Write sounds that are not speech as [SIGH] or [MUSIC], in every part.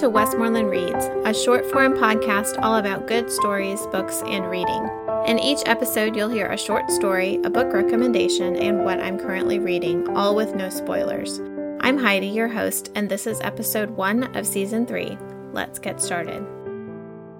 to Westmoreland Reads, a short form podcast all about good stories, books, and reading. In each episode, you'll hear a short story, a book recommendation, and what I'm currently reading, all with no spoilers. I'm Heidi, your host, and this is episode one of season three. Let's get started.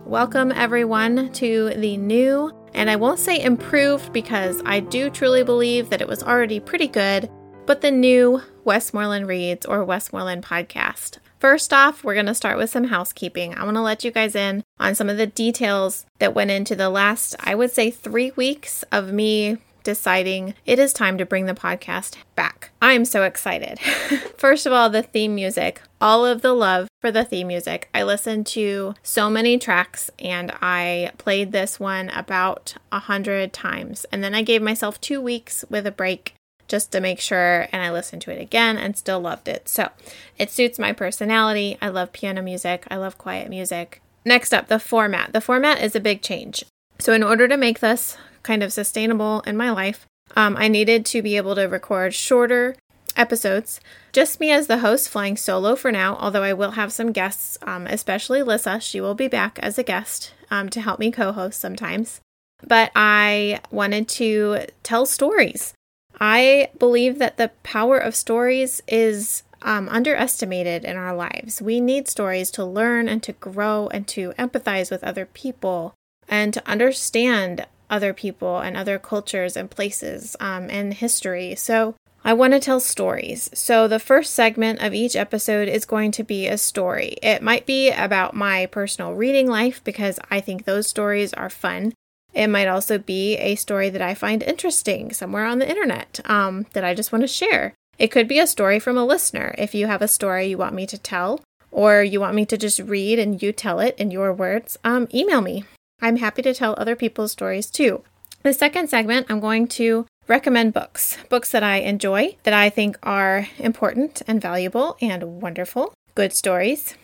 Welcome, everyone, to the new, and I won't say improved because I do truly believe that it was already pretty good, but the new Westmoreland Reads or Westmoreland podcast. First off, we're going to start with some housekeeping. I want to let you guys in on some of the details that went into the last, I would say, three weeks of me deciding it is time to bring the podcast back. I am so excited. [LAUGHS] First of all, the theme music, all of the love for the theme music. I listened to so many tracks and I played this one about a hundred times. And then I gave myself two weeks with a break just to make sure. And I listened to it again and still loved it. So it suits my personality. I love piano music, I love quiet music. Next up, the format. The format is a big change. So, in order to make this kind of sustainable in my life, um, I needed to be able to record shorter episodes. Just me as the host, flying solo for now, although I will have some guests, um, especially Lissa. She will be back as a guest um, to help me co host sometimes. But I wanted to tell stories. I believe that the power of stories is um, underestimated in our lives. We need stories to learn and to grow and to empathize with other people and to understand other people and other cultures and places um, and history. So, I want to tell stories. So, the first segment of each episode is going to be a story. It might be about my personal reading life because I think those stories are fun. It might also be a story that I find interesting somewhere on the internet um, that I just want to share. It could be a story from a listener. If you have a story you want me to tell, or you want me to just read and you tell it in your words, um, email me. I'm happy to tell other people's stories too. The second segment, I'm going to recommend books, books that I enjoy, that I think are important and valuable and wonderful, good stories,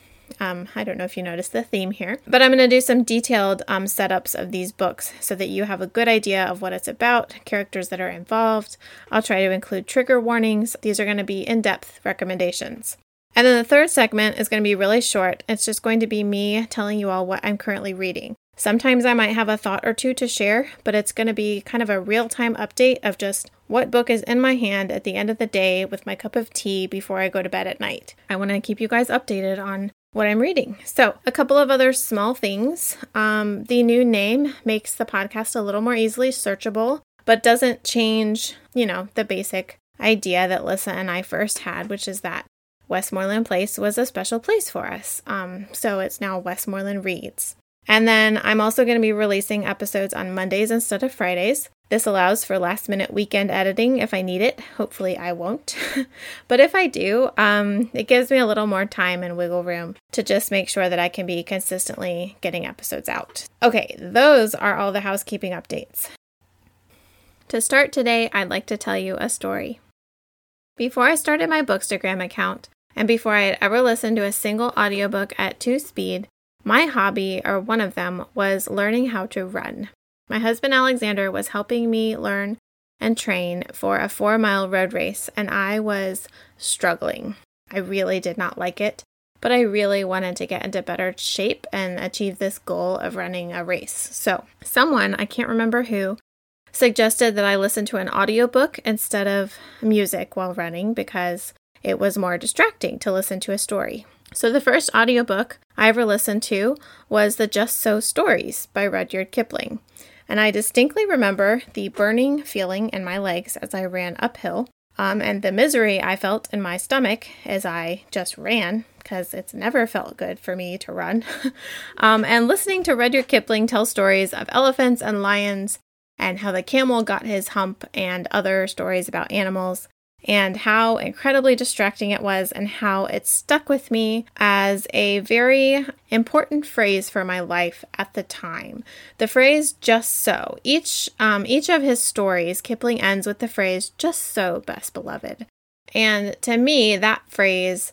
um, I don't know if you noticed the theme here, but I'm going to do some detailed um, setups of these books so that you have a good idea of what it's about, characters that are involved. I'll try to include trigger warnings. These are going to be in depth recommendations. And then the third segment is going to be really short. It's just going to be me telling you all what I'm currently reading. Sometimes I might have a thought or two to share, but it's going to be kind of a real time update of just what book is in my hand at the end of the day with my cup of tea before I go to bed at night. I want to keep you guys updated on what I'm reading. So, a couple of other small things. Um, the new name makes the podcast a little more easily searchable, but doesn't change, you know, the basic idea that Lissa and I first had, which is that Westmoreland Place was a special place for us. Um, so, it's now Westmoreland Reads. And then I'm also going to be releasing episodes on Mondays instead of Fridays. This allows for last minute weekend editing if I need it. Hopefully, I won't. [LAUGHS] but if I do, um, it gives me a little more time and wiggle room to just make sure that I can be consistently getting episodes out. Okay, those are all the housekeeping updates. To start today, I'd like to tell you a story. Before I started my Bookstagram account, and before I had ever listened to a single audiobook at two speed, my hobby, or one of them, was learning how to run. My husband Alexander was helping me learn and train for a four mile road race, and I was struggling. I really did not like it, but I really wanted to get into better shape and achieve this goal of running a race. So, someone, I can't remember who, suggested that I listen to an audiobook instead of music while running because it was more distracting to listen to a story. So, the first audiobook I ever listened to was the Just So Stories by Rudyard Kipling and I distinctly remember the burning feeling in my legs as I ran uphill, um, and the misery I felt in my stomach as I just ran, because it's never felt good for me to run. [LAUGHS] um, and listening to Rudyard Kipling tell stories of elephants and lions and how the camel got his hump and other stories about animals and how incredibly distracting it was, and how it stuck with me as a very important phrase for my life at the time. The phrase "just so." Each um, each of his stories, Kipling ends with the phrase "just so, best beloved," and to me, that phrase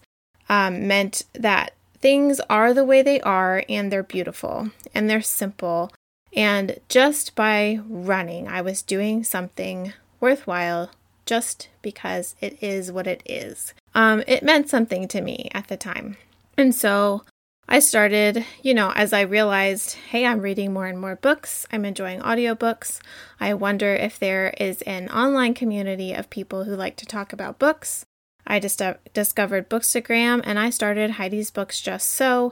um, meant that things are the way they are, and they're beautiful, and they're simple. And just by running, I was doing something worthwhile just because it is what it is. Um, it meant something to me at the time. And so I started, you know, as I realized, hey, I'm reading more and more books. I'm enjoying audiobooks. I wonder if there is an online community of people who like to talk about books. I just discovered Bookstagram and I started Heidi's Books Just So.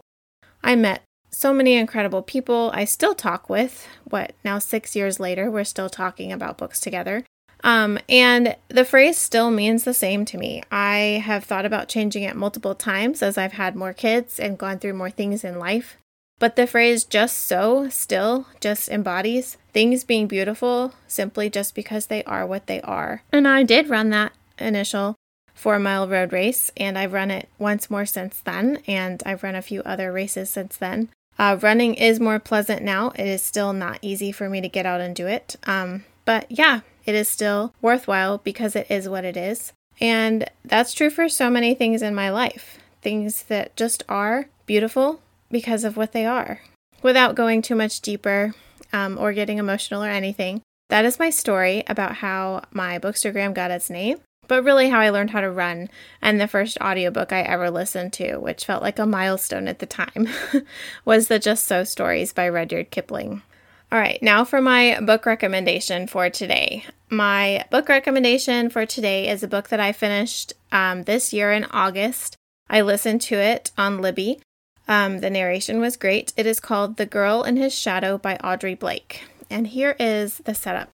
I met so many incredible people I still talk with. What, now six years later, we're still talking about books together. Um, and the phrase still means the same to me. I have thought about changing it multiple times as I've had more kids and gone through more things in life. But the phrase just so still just embodies things being beautiful simply just because they are what they are. And I did run that initial four mile road race, and I've run it once more since then, and I've run a few other races since then. Uh, running is more pleasant now. It is still not easy for me to get out and do it. Um, but yeah, it is still worthwhile because it is what it is. And that's true for so many things in my life. Things that just are beautiful because of what they are. Without going too much deeper um, or getting emotional or anything, that is my story about how my Bookstagram got its name, but really how I learned how to run and the first audiobook I ever listened to, which felt like a milestone at the time, [LAUGHS] was the Just So stories by Rudyard Kipling. All right, now for my book recommendation for today. My book recommendation for today is a book that I finished um, this year in August. I listened to it on Libby. Um, the narration was great. It is called The Girl in His Shadow by Audrey Blake. And here is the setup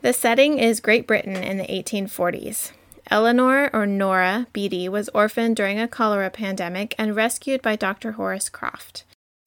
the setting is Great Britain in the 1840s. Eleanor, or Nora, Beady, was orphaned during a cholera pandemic and rescued by Dr. Horace Croft.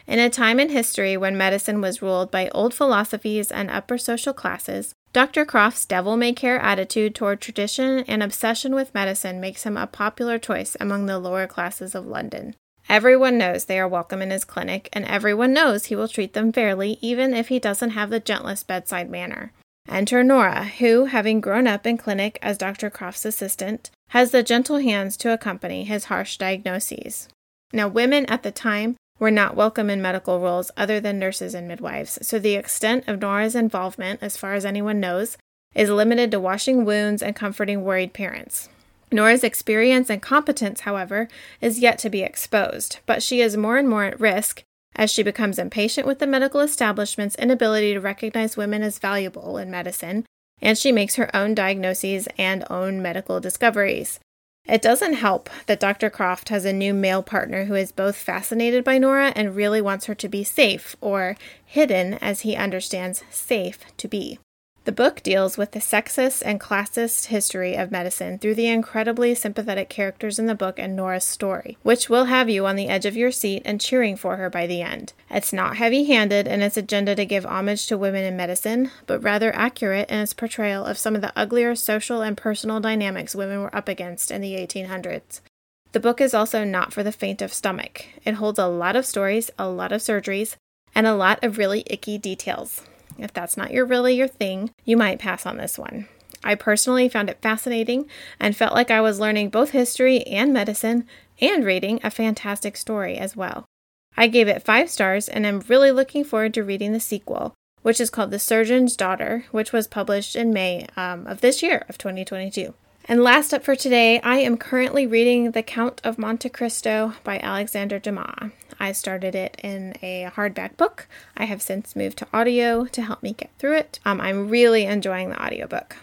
In a time in history when medicine was ruled by old philosophies and upper social classes, Dr. Croft's devil may care attitude toward tradition and obsession with medicine makes him a popular choice among the lower classes of London. Everyone knows they are welcome in his clinic, and everyone knows he will treat them fairly, even if he doesn't have the gentlest bedside manner. Enter Nora, who, having grown up in clinic as Dr. Croft's assistant, has the gentle hands to accompany his harsh diagnoses. Now, women at the time were not welcome in medical roles other than nurses and midwives, so the extent of Nora's involvement, as far as anyone knows, is limited to washing wounds and comforting worried parents. Nora's experience and competence, however, is yet to be exposed, but she is more and more at risk as she becomes impatient with the medical establishment's inability to recognize women as valuable in medicine, and she makes her own diagnoses and own medical discoveries. It doesn't help that Dr. Croft has a new male partner who is both fascinated by Nora and really wants her to be safe, or hidden as he understands safe to be. The book deals with the sexist and classist history of medicine through the incredibly sympathetic characters in the book and Nora's story, which will have you on the edge of your seat and cheering for her by the end. It's not heavy handed in its agenda to give homage to women in medicine, but rather accurate in its portrayal of some of the uglier social and personal dynamics women were up against in the 1800s. The book is also not for the faint of stomach. It holds a lot of stories, a lot of surgeries, and a lot of really icky details. If that's not your really your thing, you might pass on this one. I personally found it fascinating and felt like I was learning both history and medicine and reading a fantastic story as well. I gave it five stars and am really looking forward to reading the sequel, which is called The Surgeon's Daughter, which was published in May um, of this year, of 2022. And last up for today, I am currently reading The Count of Monte Cristo by Alexander Dumas. I started it in a hardback book. I have since moved to audio to help me get through it. Um, I'm really enjoying the audiobook.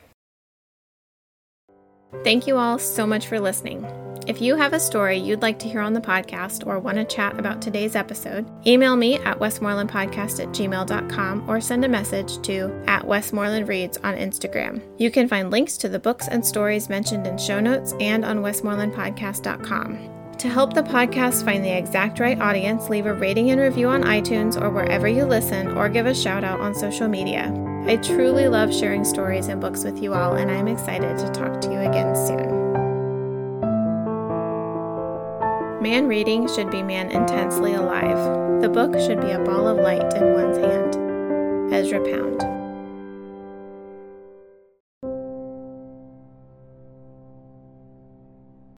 Thank you all so much for listening. If you have a story you'd like to hear on the podcast or want to chat about today's episode, email me at westmorelandpodcast at gmail.com or send a message to at westmorelandreads on Instagram. You can find links to the books and stories mentioned in show notes and on westmorelandpodcast.com. To help the podcast find the exact right audience, leave a rating and review on iTunes or wherever you listen, or give a shout out on social media. I truly love sharing stories and books with you all, and I'm excited to talk to you again soon. Man reading should be man intensely alive. The book should be a ball of light in one's hand. Ezra Pound.